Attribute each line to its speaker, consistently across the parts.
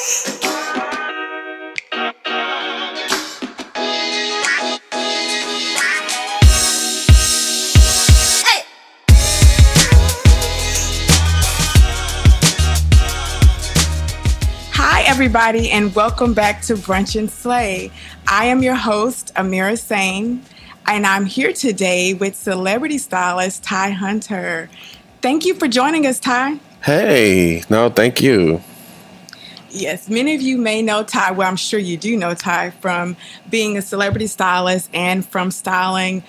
Speaker 1: Hi, everybody, and welcome back to Brunch and Slay. I am your host, Amira Sain, and I'm here today with celebrity stylist Ty Hunter. Thank you for joining us, Ty.
Speaker 2: Hey, no, thank you.
Speaker 1: Yes, many of you may know Ty. Well, I'm sure you do know Ty from being a celebrity stylist and from styling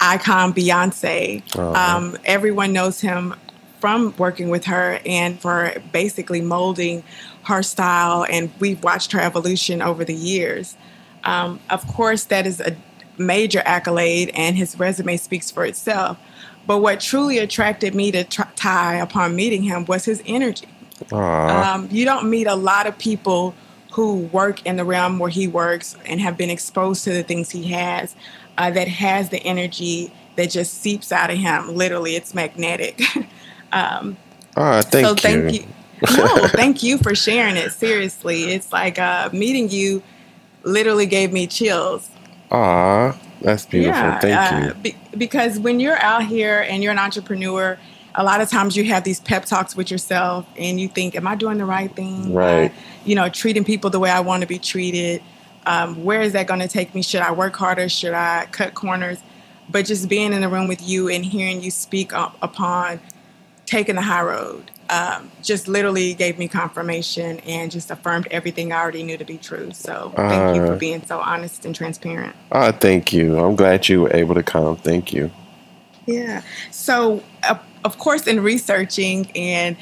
Speaker 1: icon Beyonce.
Speaker 2: Uh-huh.
Speaker 1: Um, everyone knows him from working with her and for basically molding her style, and we've watched her evolution over the years. Um, of course, that is a major accolade, and his resume speaks for itself. But what truly attracted me to Ty upon meeting him was his energy. Um, you don't meet a lot of people who work in the realm where he works and have been exposed to the things he has uh, that has the energy that just seeps out of him. Literally, it's magnetic. um,
Speaker 2: ah, thank
Speaker 1: so
Speaker 2: you.
Speaker 1: thank you. No, thank you for sharing it. Seriously, it's like uh, meeting you literally gave me chills.
Speaker 2: Aw, that's beautiful. thank
Speaker 1: uh,
Speaker 2: you.
Speaker 1: be- because when you're out here and you're an entrepreneur, a lot of times you have these pep talks with yourself, and you think, "Am I doing the right thing?
Speaker 2: Right.
Speaker 1: Uh, you know, treating people the way I want to be treated. Um, where is that going to take me? Should I work harder? Should I cut corners?" But just being in the room with you and hearing you speak up upon taking the high road um, just literally gave me confirmation and just affirmed everything I already knew to be true. So thank you for
Speaker 2: Uh.
Speaker 1: being so honest and transparent.
Speaker 2: Ah, thank you. I'm glad you were able to come. Thank you.
Speaker 1: Yeah. So, uh, of course, in researching and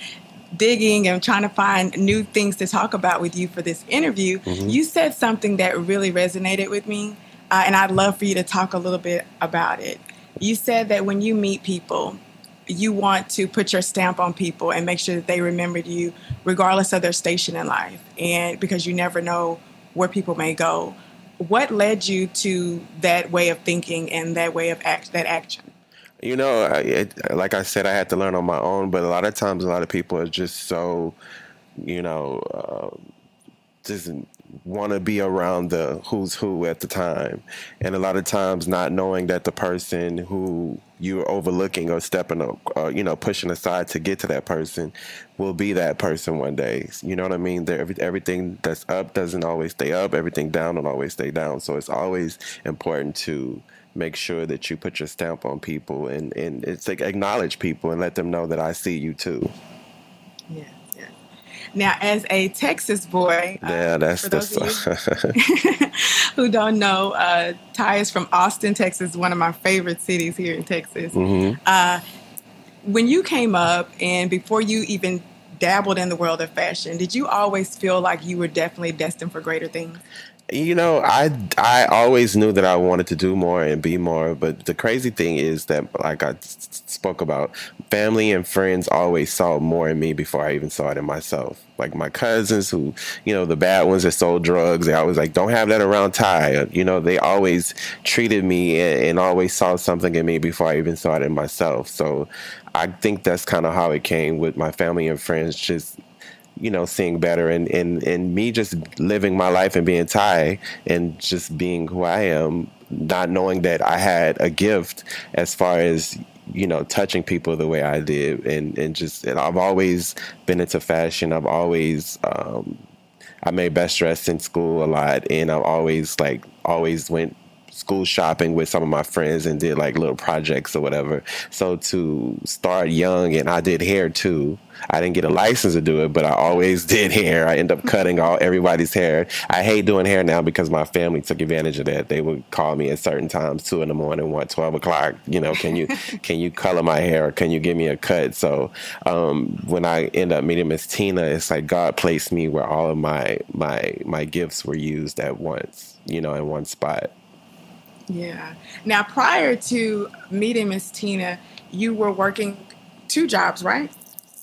Speaker 1: digging and trying to find new things to talk about with you for this interview, you said something that really resonated with me. Uh, and I'd love for you to talk a little bit about it. You said that when you meet people, you want to put your stamp on people and make sure that they remembered you regardless of their station in life. And because you never know where people may go. What led you to that way of thinking and that way of act, that action?
Speaker 2: You know, I, it, like I said, I had to learn on my own, but a lot of times, a lot of people are just so, you know, uh, just want to be around the who's who at the time. And a lot of times, not knowing that the person who you're overlooking or stepping up, uh, you know, pushing aside to get to that person will be that person one day. You know what I mean? Every, everything that's up doesn't always stay up, everything down don't always stay down. So it's always important to make sure that you put your stamp on people and, and it's like acknowledge people and let them know that I see you too.
Speaker 1: Yeah. yes. Now, as a Texas boy, uh,
Speaker 2: Yeah, that's
Speaker 1: for
Speaker 2: the
Speaker 1: those of you who don't know, uh, Ty is from Austin, Texas, one of my favorite cities here in Texas.
Speaker 2: Mhm.
Speaker 1: Uh, when you came up and before you even dabbled in the world of fashion, did you always feel like you were definitely destined for greater things?
Speaker 2: You know, I I always knew that I wanted to do more and be more, but the crazy thing is that, like I spoke about, family and friends always saw more in me before I even saw it in myself. Like my cousins, who you know, the bad ones that sold drugs, they always like, "Don't have that around Ty." You know, they always treated me and, and always saw something in me before I even saw it in myself. So, I think that's kind of how it came with my family and friends, just you know, seeing better and, and, and me just living my life and being Ty and just being who I am, not knowing that I had a gift as far as, you know, touching people the way I did. And, and just, and I've always been into fashion. I've always, um, I made best dressed in school a lot and I've always like, always went school shopping with some of my friends and did like little projects or whatever. So to start young and I did hair too. I didn't get a license to do it, but I always did hair. I end up cutting all everybody's hair. I hate doing hair now because my family took advantage of that. They would call me at certain times, two in the morning, one, 12 o'clock. You know, can you can you color my hair or can you give me a cut? So um, when I end up meeting Miss Tina, it's like God placed me where all of my my my gifts were used at once, you know, in one spot.
Speaker 1: Yeah. Now, prior to meeting Miss Tina, you were working two jobs, right?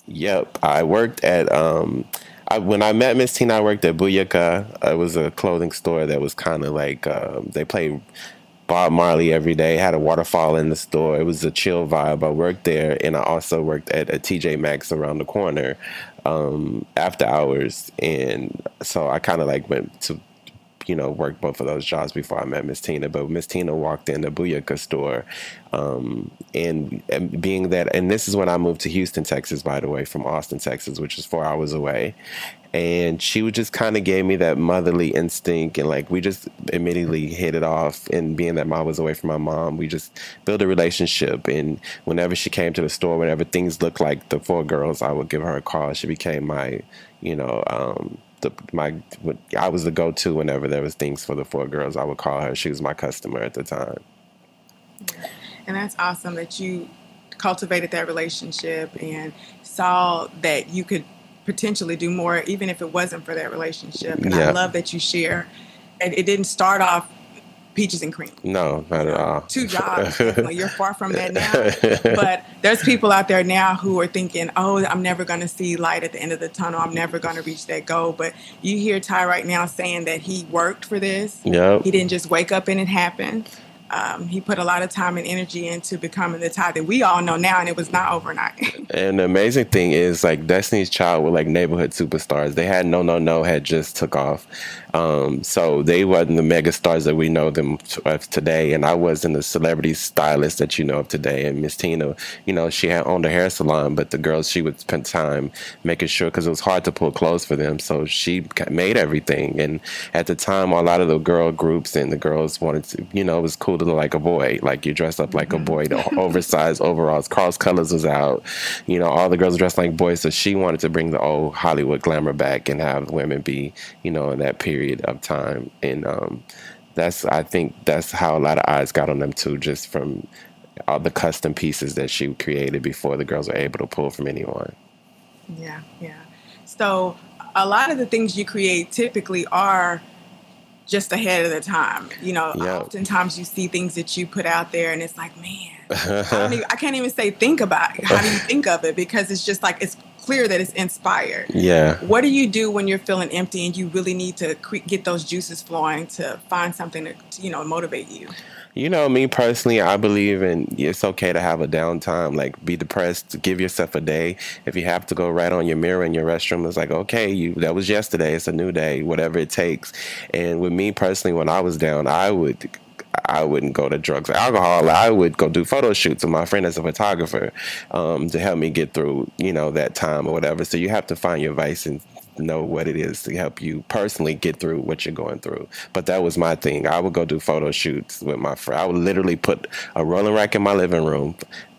Speaker 2: Yep, I worked at um, I, when I met Miss Tina, I worked at Booyaka. It was a clothing store that was kind of like um, they played Bob Marley every day. Had a waterfall in the store. It was a chill vibe. I worked there, and I also worked at a TJ Maxx around the corner. um, after hours, and so I kind of like went to you know, worked both of those jobs before I met Miss Tina. But Miss Tina walked in the Booyaka store, um, and, being that, and this is when I moved to Houston, Texas, by the way, from Austin, Texas, which is four hours away. And she would just kind of gave me that motherly instinct, and like we just immediately hit it off. And being that mom was away from my mom, we just built a relationship. And whenever she came to the store, whenever things looked like the four girls, I would give her a call. She became my, you know, um, the my I was the go to whenever there was things for the four girls. I would call her. She was my customer at the time.
Speaker 1: And that's awesome that you cultivated that relationship and saw that you could potentially do more, even if it wasn't for that relationship. And yeah. I love that you share. And it didn't start off peaches and cream.
Speaker 2: No, not at all.
Speaker 1: Two jobs. You're far from that now. but there's people out there now who are thinking, oh, I'm never going to see light at the end of the tunnel. I'm never going to reach that goal. But you hear Ty right now saying that he worked for this.
Speaker 2: Yeah.
Speaker 1: He didn't just wake up and it happened. Um, he put a lot of time and energy into becoming the Ty that we all know now, and it was not overnight.
Speaker 2: and the amazing thing is, like Destiny's Child were like neighborhood superstars. They had No No No had just took off, um, so they wasn't the mega stars that we know them of today. And I wasn't the celebrity stylist that you know of today. And Miss Tina, you know, she had owned a hair salon, but the girls she would spend time making sure because it was hard to pull clothes for them. So she made everything. And at the time, a lot of the girl groups and the girls wanted to, you know, it was cool to look like a boy. Like you dress up like a boy. The oversized overalls, Cross Colours was out. You know, all the girls dressed like boys. So she wanted to bring the old Hollywood glamour back and have women be, you know, in that period period of time, and um, that's I think that's how a lot of eyes got on them too, just from all the custom pieces that she created before the girls were able to pull from anyone.
Speaker 1: Yeah, yeah. So a lot of the things you create typically are just ahead of the time. You know, yep. oftentimes you see things that you put out there, and it's like, man, I, even, I, can't even say think about it. How do you think of it? Because it's just like it's clear that it's inspired.
Speaker 2: Yeah.
Speaker 1: What do you do when you're feeling empty and you really need to get those juices flowing to find something to, you know, motivate you?
Speaker 2: You know, me personally, I believe in it's okay to have a downtime. Like, be depressed, give yourself a day. If you have to go right on your mirror in your restroom, it's like, okay, you that was yesterday. It's a new day, whatever it takes. And with me personally, when I was down, I would I wouldn't go to drugs or alcohol. I would go do photo shoots with my friend as a photographer um, to help me get through, you know, that time or whatever. So you have to find your vice and know what it is to help you personally get through what you're going through. But that was my thing. I would go do photo shoots with my friend. I would literally put a rolling rack in my living room,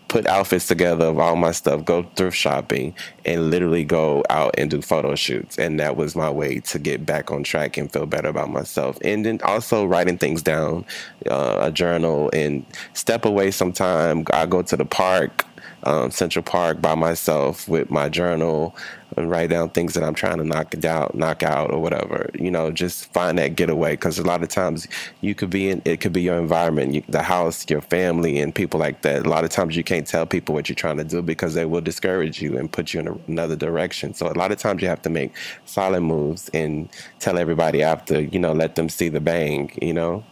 Speaker 2: put outfits together of all my stuff, go thrift shopping, and literally go out and do photo shoots. And that was my way to get back on track and feel better about myself. And then also writing things down, uh, a journal, and step away sometime. I go to the park um, Central Park by myself with my journal and write down things that I'm trying to knock out, knock out, or whatever. You know, just find that getaway because a lot of times you could be in it could be your environment, you, the house, your family, and people like that. A lot of times you can't tell people what you're trying to do because they will discourage you and put you in a, another direction. So a lot of times you have to make solid moves and tell everybody after, you know, let them see the bang. You know.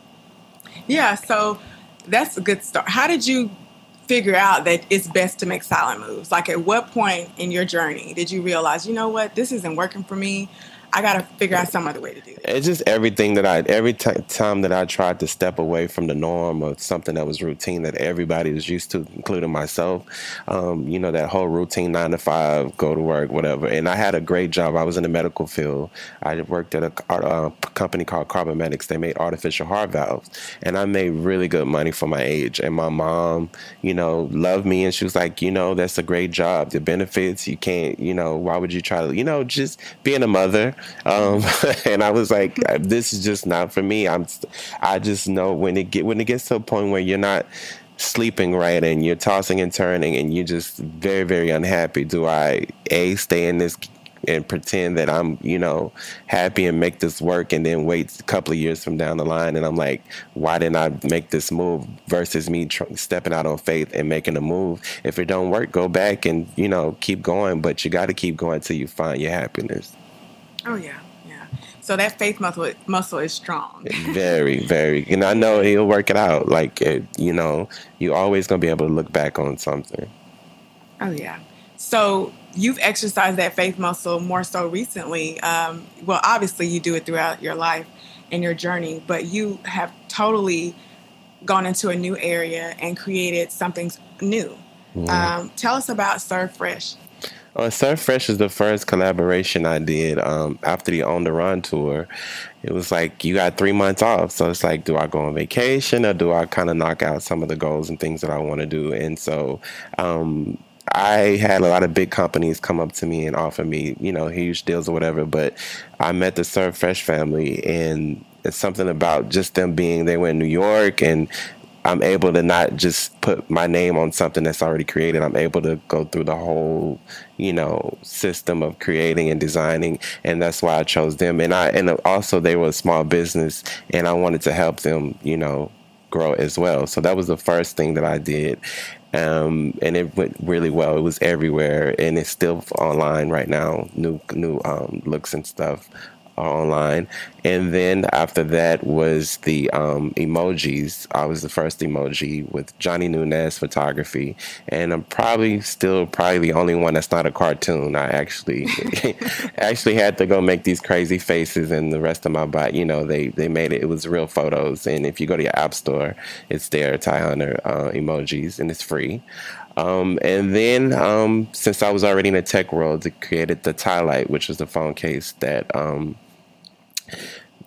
Speaker 1: Yeah. So that's a good start. How did you figure out that it's best to make silent moves? Like, at what point in your journey did you realize, you know what, this isn't working for me? I got to figure out some other way to do it.
Speaker 2: It's just everything that I, every t- time that I tried to step away from the norm of something that was routine that everybody was used to, including myself. Um, you know, that whole routine nine to five, go to work, whatever. And I had a great job. I was in the medical field. I worked at a, a company called Carbomedics. They made artificial heart valves. And I made really good money for my age. And my mom, you know, loved me. And she was like, you know, that's a great job. The benefits, you can't, you know, why would you try to, you know, just being a mother um, and I was like, this is just not for me. I'm, I just know when it get when it gets to a point where you're not sleeping right and you're tossing and turning and you're just very very unhappy. Do I a stay in this and pretend that I'm, you know, happy and make this work and then wait a couple of years from down the line and I'm like, why didn't I make this move versus me tr- stepping out on faith and making a move? If it don't work, go back and, you know, keep going, but you got to keep going until you find your happiness.
Speaker 1: Oh yeah, yeah. So that faith muscle muscle is strong.
Speaker 2: very, very. And I know he'll work it out. Like it, you know, you're always gonna be able to look back on something.
Speaker 1: Oh yeah. So you've exercised that faith muscle more so recently. Um, well, obviously, you do it throughout your life and your journey, but you have totally gone into a new area and created something new. Mm-hmm. Um, tell us about Served Fresh.
Speaker 2: Served Fresh is the first collaboration I did um, after the On the Run tour. It was like you got three months off, so it's like, do I go on vacation or do I kind of knock out some of the goals and things that I want to do? And so um, I had a lot of big companies come up to me and offer me, you know, huge deals or whatever. But I met the Served Fresh family, and it's something about just them being they were in New York and I'm able to not just put my name on something that's already created. I'm able to go through the whole, you know, system of creating and designing, and that's why I chose them. And I and also they were a small business, and I wanted to help them, you know, grow as well. So that was the first thing that I did. Um, and it went really well. It was everywhere, and it's still online right now. New new um, looks and stuff online. And then after that was the um, emojis. I was the first emoji with Johnny Nunez photography, and I'm probably still probably the only one that's not a cartoon. I actually actually had to go make these crazy faces, and the rest of my body, you know, they they made it. It was real photos, and if you go to your app store, it's there. Ty Hunter uh, emojis, and it's free. Um, and then, um, since I was already in the tech world, I created the Ty which was the phone case that um,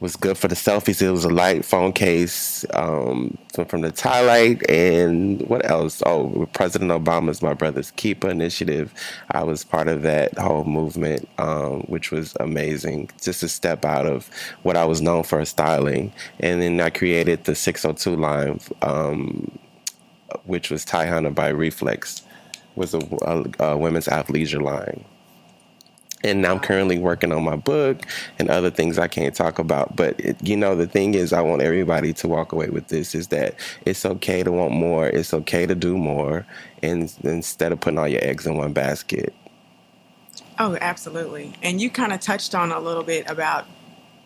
Speaker 2: was good for the selfies. It was a light phone case um, from, from the Ty and what else? Oh, President Obama's My Brother's Keeper initiative. I was part of that whole movement, um, which was amazing. Just to step out of what I was known for styling, and then I created the 602 line, um, which was Ty Hunter by Reflex, was a, a, a women's athleisure line and I'm currently working on my book and other things I can't talk about. But it, you know, the thing is, I want everybody to walk away with this: is that it's okay to want more. It's okay to do more, and instead of putting all your eggs in one basket.
Speaker 1: Oh, absolutely. And you kind of touched on a little bit about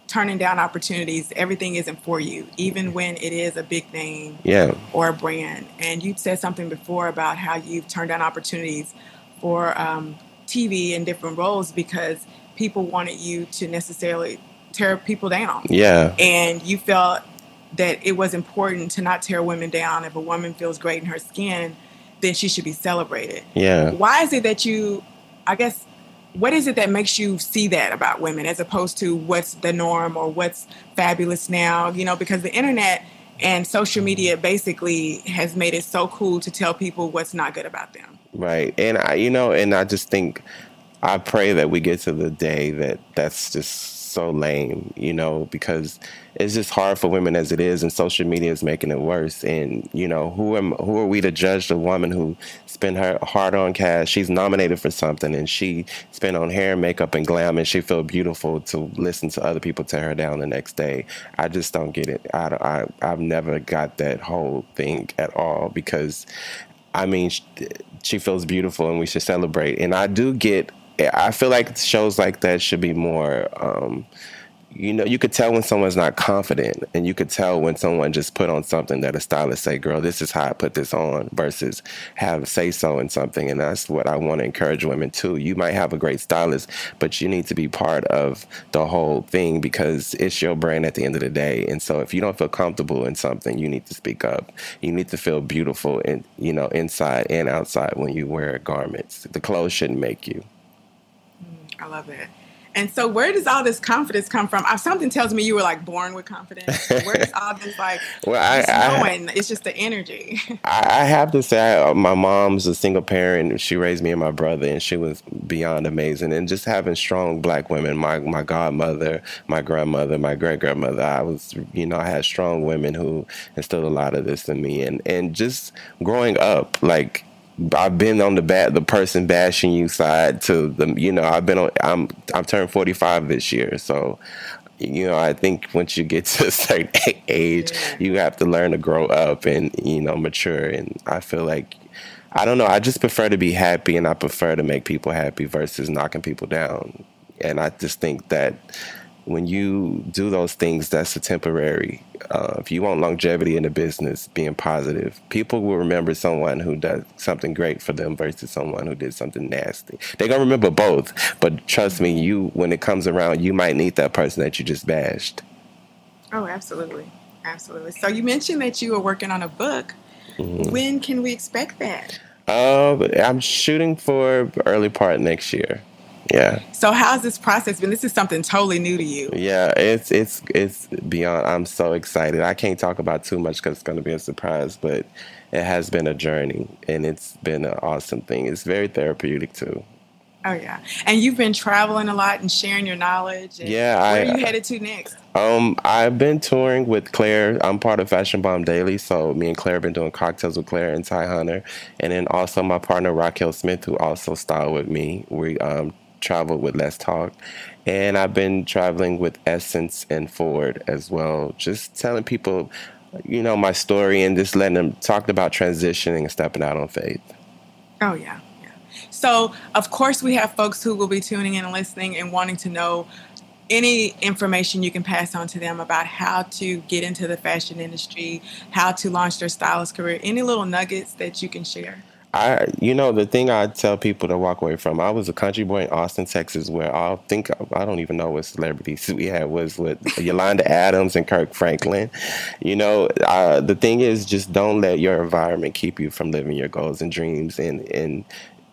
Speaker 1: turning down opportunities. Everything isn't for you, even when it is a big name,
Speaker 2: yeah,
Speaker 1: or a brand. And you said something before about how you've turned down opportunities for um, TV in different roles because people wanted you to necessarily tear people down.
Speaker 2: Yeah.
Speaker 1: And you felt that it was important to not tear women down. If a woman feels great in her skin, then she should be celebrated.
Speaker 2: Yeah.
Speaker 1: Why is it that you, I guess, what is it that makes you see that about women as opposed to what's the norm or what's fabulous now? You know, because the internet and social media basically has made it so cool to tell people what's not good about them.
Speaker 2: Right. And I, you know, and I just think, I pray that we get to the day that that's just so lame, you know, because it's just hard for women as it is, and social media is making it worse. And you know, who am who are we to judge the woman who spent her hard on cash? She's nominated for something, and she spent on hair, and makeup, and glam, and she feel beautiful to listen to other people tear her down the next day. I just don't get it. I, I I've never got that whole thing at all because, I mean. She, feels beautiful and we should celebrate. And I do get, I feel like shows like that should be more, um, you know, you could tell when someone's not confident, and you could tell when someone just put on something that a stylist say, "Girl, this is how I put this on," versus have say so in something. And that's what I want to encourage women too. You might have a great stylist, but you need to be part of the whole thing because it's your brand at the end of the day. And so, if you don't feel comfortable in something, you need to speak up. You need to feel beautiful, and you know, inside and outside when you wear garments. The clothes shouldn't make you.
Speaker 1: Mm, I love it. And so, where does all this confidence come from? Something tells me you were like born with confidence. Where does all this like well, I, knowing? I, it's just the energy.
Speaker 2: I, have to say, my mom's a single parent. She raised me and my brother, and she was beyond amazing. And just having strong black women, my my godmother, my grandmother, my great grandmother, I was, you know, I had strong women who instilled a lot of this in me. And and just growing up, like I've been on the bat the person bashing you side to the you know I've been on I'm I'm turned 45 this year. So you know I think once you get to a certain age you have to learn to grow up and you know mature. And I feel like I don't know I just prefer to be happy and I prefer to make people happy versus knocking people down. And I just think that when you do those things, that's a temporary. Uh, if you want longevity in the business, being positive, people will remember someone who does something great for them versus someone who did something nasty. They're gonna remember both, but trust me, you when it comes around, you might need that person that you just bashed.
Speaker 1: Oh, absolutely, absolutely. So you mentioned that you were working on a book. Mm-hmm. When can we expect that?
Speaker 2: Uh, I'm shooting for early part next year. Yeah.
Speaker 1: So how's this process been? This is something totally new to you.
Speaker 2: Yeah, it's it's it's beyond. I'm so excited. I can't talk about too much because it's going to be a surprise, but it has been a journey and it's been an awesome thing. It's very therapeutic too.
Speaker 1: Oh yeah, and you've been traveling a lot and sharing your knowledge.
Speaker 2: yeah,
Speaker 1: where I, are you headed to next?
Speaker 2: Um, I've been touring with Claire. I'm part of Fashion Bomb Daily, so me and Claire have been doing cocktails with Claire and Ty Hunter, and then also my partner Raquel Smith, who also styled with me. We um, traveled with Let's Talk. And I've been traveling with Essence and Ford as well, just telling people, you know, my story and just letting them talk about transitioning and stepping out on faith.
Speaker 1: Oh, yeah. yeah. So, of course, we have folks who will be tuning in and listening and wanting to know any information you can pass on to them about how to get into the fashion industry, how to launch their stylist career, any little nuggets that you can share?
Speaker 2: I, you know, the thing I tell people to walk away from. I was a country boy in Austin, Texas, where I think I don't even know what celebrities we had was with Yolanda Adams and Kirk Franklin. You know, the thing is, just don't let your environment keep you from living your goals and dreams, and and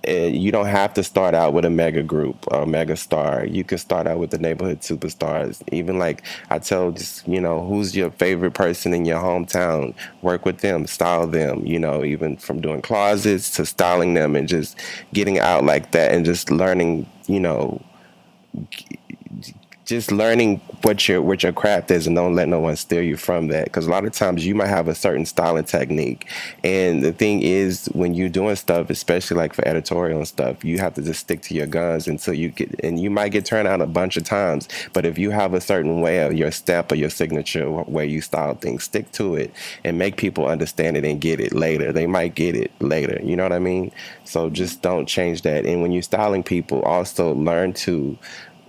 Speaker 2: you don't have to start out with a mega group or a mega star. You can start out with the neighborhood superstars. Even like I tell, just you know, who's your favorite person in your hometown? Work with them, style them. You know, even from doing closets to styling them and just getting out like that and just learning. You know, just learning what your what your craft is and don't let no one steal you from that. Because a lot of times you might have a certain style and technique. And the thing is when you're doing stuff especially like for editorial and stuff you have to just stick to your guns until you get and you might get turned out a bunch of times. But if you have a certain way of your step or your signature where you style things stick to it and make people understand it and get it later. They might get it later. You know what i mean? So just don't change that. And when you're styling people also learn to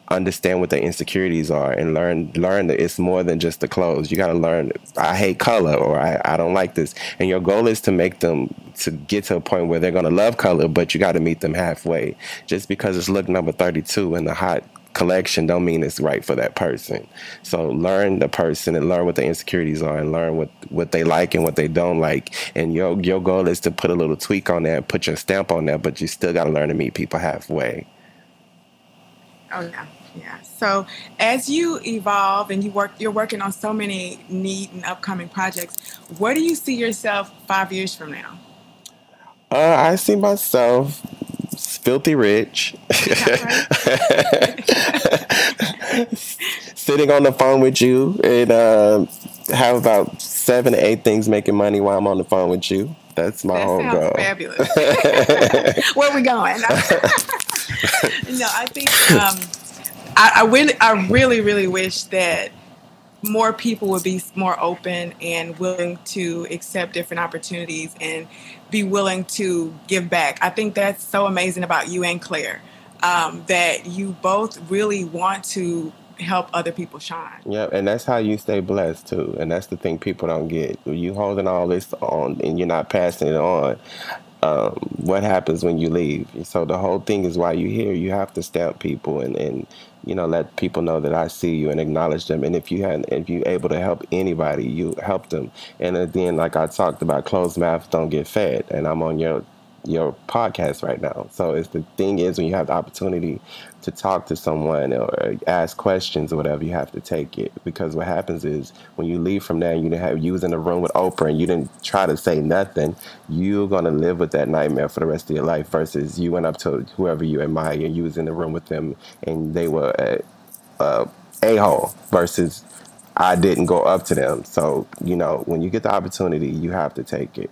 Speaker 2: understand what their insecurities are and learn learn that it's more than just the clothes. You got to learn I hate color or I, I don't like this. And your goal is to make them to get to a point where they're to love color, but you got to meet them halfway. Just because it's look number 32 in the hot collection don't mean it's right for that person. So learn the person and learn what their insecurities are and learn what, what they like and what they don't like. And your your goal is to put a little tweak on that, put your stamp on that, but you still got to learn to meet people halfway.
Speaker 1: Oh yeah, yeah. So as you evolve and you work, you're working on so many neat and upcoming projects. Where do you see yourself five years from now?
Speaker 2: Uh, I see myself filthy rich, sitting on the phone with you, and uh, have about seven to eight things making money while I'm on the phone with you. That's my
Speaker 1: that
Speaker 2: whole goal.
Speaker 1: Fabulous. Where are we going? no, I think um, I, I really, I really, really wish that more people would be more open and willing to accept different opportunities and be willing to give back. I think that's so amazing about you and Claire um, that you both really want to help other people shine.
Speaker 2: Yeah, and that's how you stay blessed too. And that's the thing people don't get. You holding all this on and you're not passing it on um, what happens when you leave. So the whole thing is why you're here. You have to stamp people and, and you know let people know that I see you and acknowledge them. And if you had if you able to help anybody, you help them. And then like I talked about, closed mouths don't get fed. And I'm on your your podcast right now. So it's the thing is when you have the opportunity to talk to someone or ask questions or whatever, you have to take it because what happens is when you leave from there, and you didn't have you was in a room with Oprah and you didn't try to say nothing. You're gonna live with that nightmare for the rest of your life. Versus you went up to whoever you admire and you was in the room with them and they were a, a, a hole. Versus I didn't go up to them. So you know when you get the opportunity, you have to take it.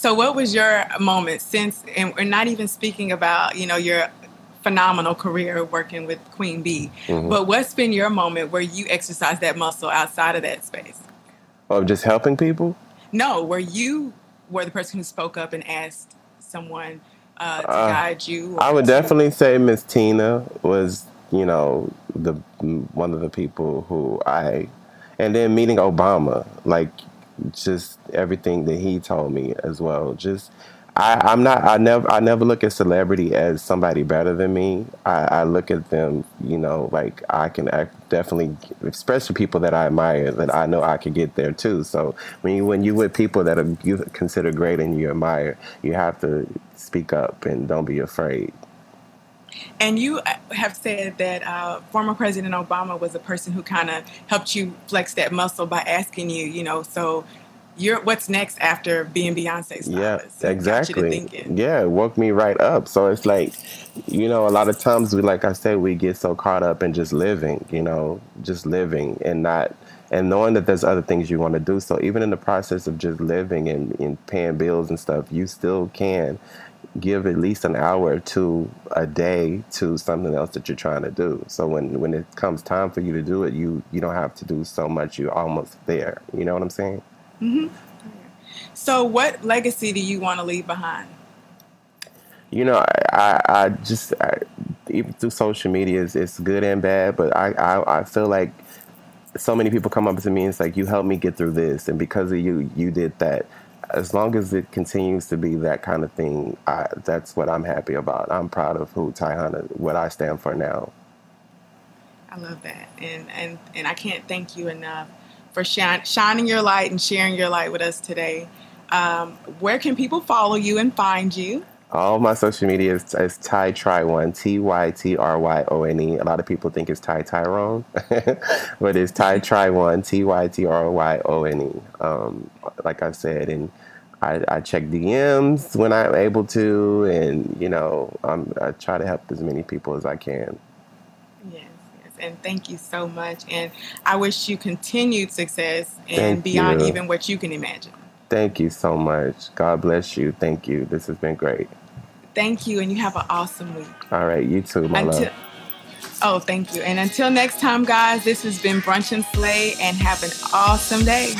Speaker 1: So, what was your moment since, and we're not even speaking about, you know, your phenomenal career working with Queen Bee, mm-hmm. but what's been your moment where you exercise that muscle outside of that space?
Speaker 2: Of just helping people?
Speaker 1: No, where you were the person who spoke up and asked someone uh, to uh, guide you.
Speaker 2: I would definitely say Miss Tina was you know, the one of the people who I, and then meeting Obama, like just everything that he told me as well. Just I, I'm not. I never. I never look at celebrity as somebody better than me. I, I look at them, you know, like I can act, definitely, especially people that I admire, that I know I could get there too. So when you when you with people that are, you consider great and you admire, you have to speak up and don't be afraid.
Speaker 1: And you uh, have said that uh, former President Obama was a person who kind of helped you flex that muscle by asking you, you know, so you're what's next after being Beyonce's
Speaker 2: Yeah, exactly. Yeah, it woke me right up. So it's like, you know, a lot of times we, like I said, we get so caught up in just living, you know, just living and not and knowing that there's other things you want to do. So even in the process of just living and, and paying bills and stuff, you still can give at least an hour to a day to something else that you're trying to do. So when when it comes time for you to do it, you you don't have to do so much. You're almost there. You know what I'm saying?
Speaker 1: Mm-hmm. So, what legacy do you want to leave behind?
Speaker 2: You know, I, I, I just I, even through social media, it's, it's good and bad. But I, I, I feel like so many people come up to me and it's like, "You helped me get through this," and because of you, you did that. As long as it continues to be that kind of thing, I, that's what I'm happy about. I'm proud of who Ty Hunter, what I stand for now.
Speaker 1: I love that, and and and I can't thank you enough for shining your light and sharing your light with us today. Um, where can people follow you and find you?
Speaker 2: All my social media is, is Ty Try One, T Y T R Y O N E. A lot of people think it's Ty Tyrone, but it's Ty Try One, T Y T R Y O N E. Um, like I said, and I, I, check DMs when I'm able to, and you know, I'm, I try to help as many people as I can.
Speaker 1: Yes, and thank you so much. And I wish you continued success and thank beyond you. even what you can imagine.
Speaker 2: Thank you so much. God bless you. Thank you. This has been great.
Speaker 1: Thank you, and you have an awesome week.
Speaker 2: All right, you too, my until, love.
Speaker 1: Oh, thank you. And until next time, guys, this has been Brunch and Slay, and have an awesome day.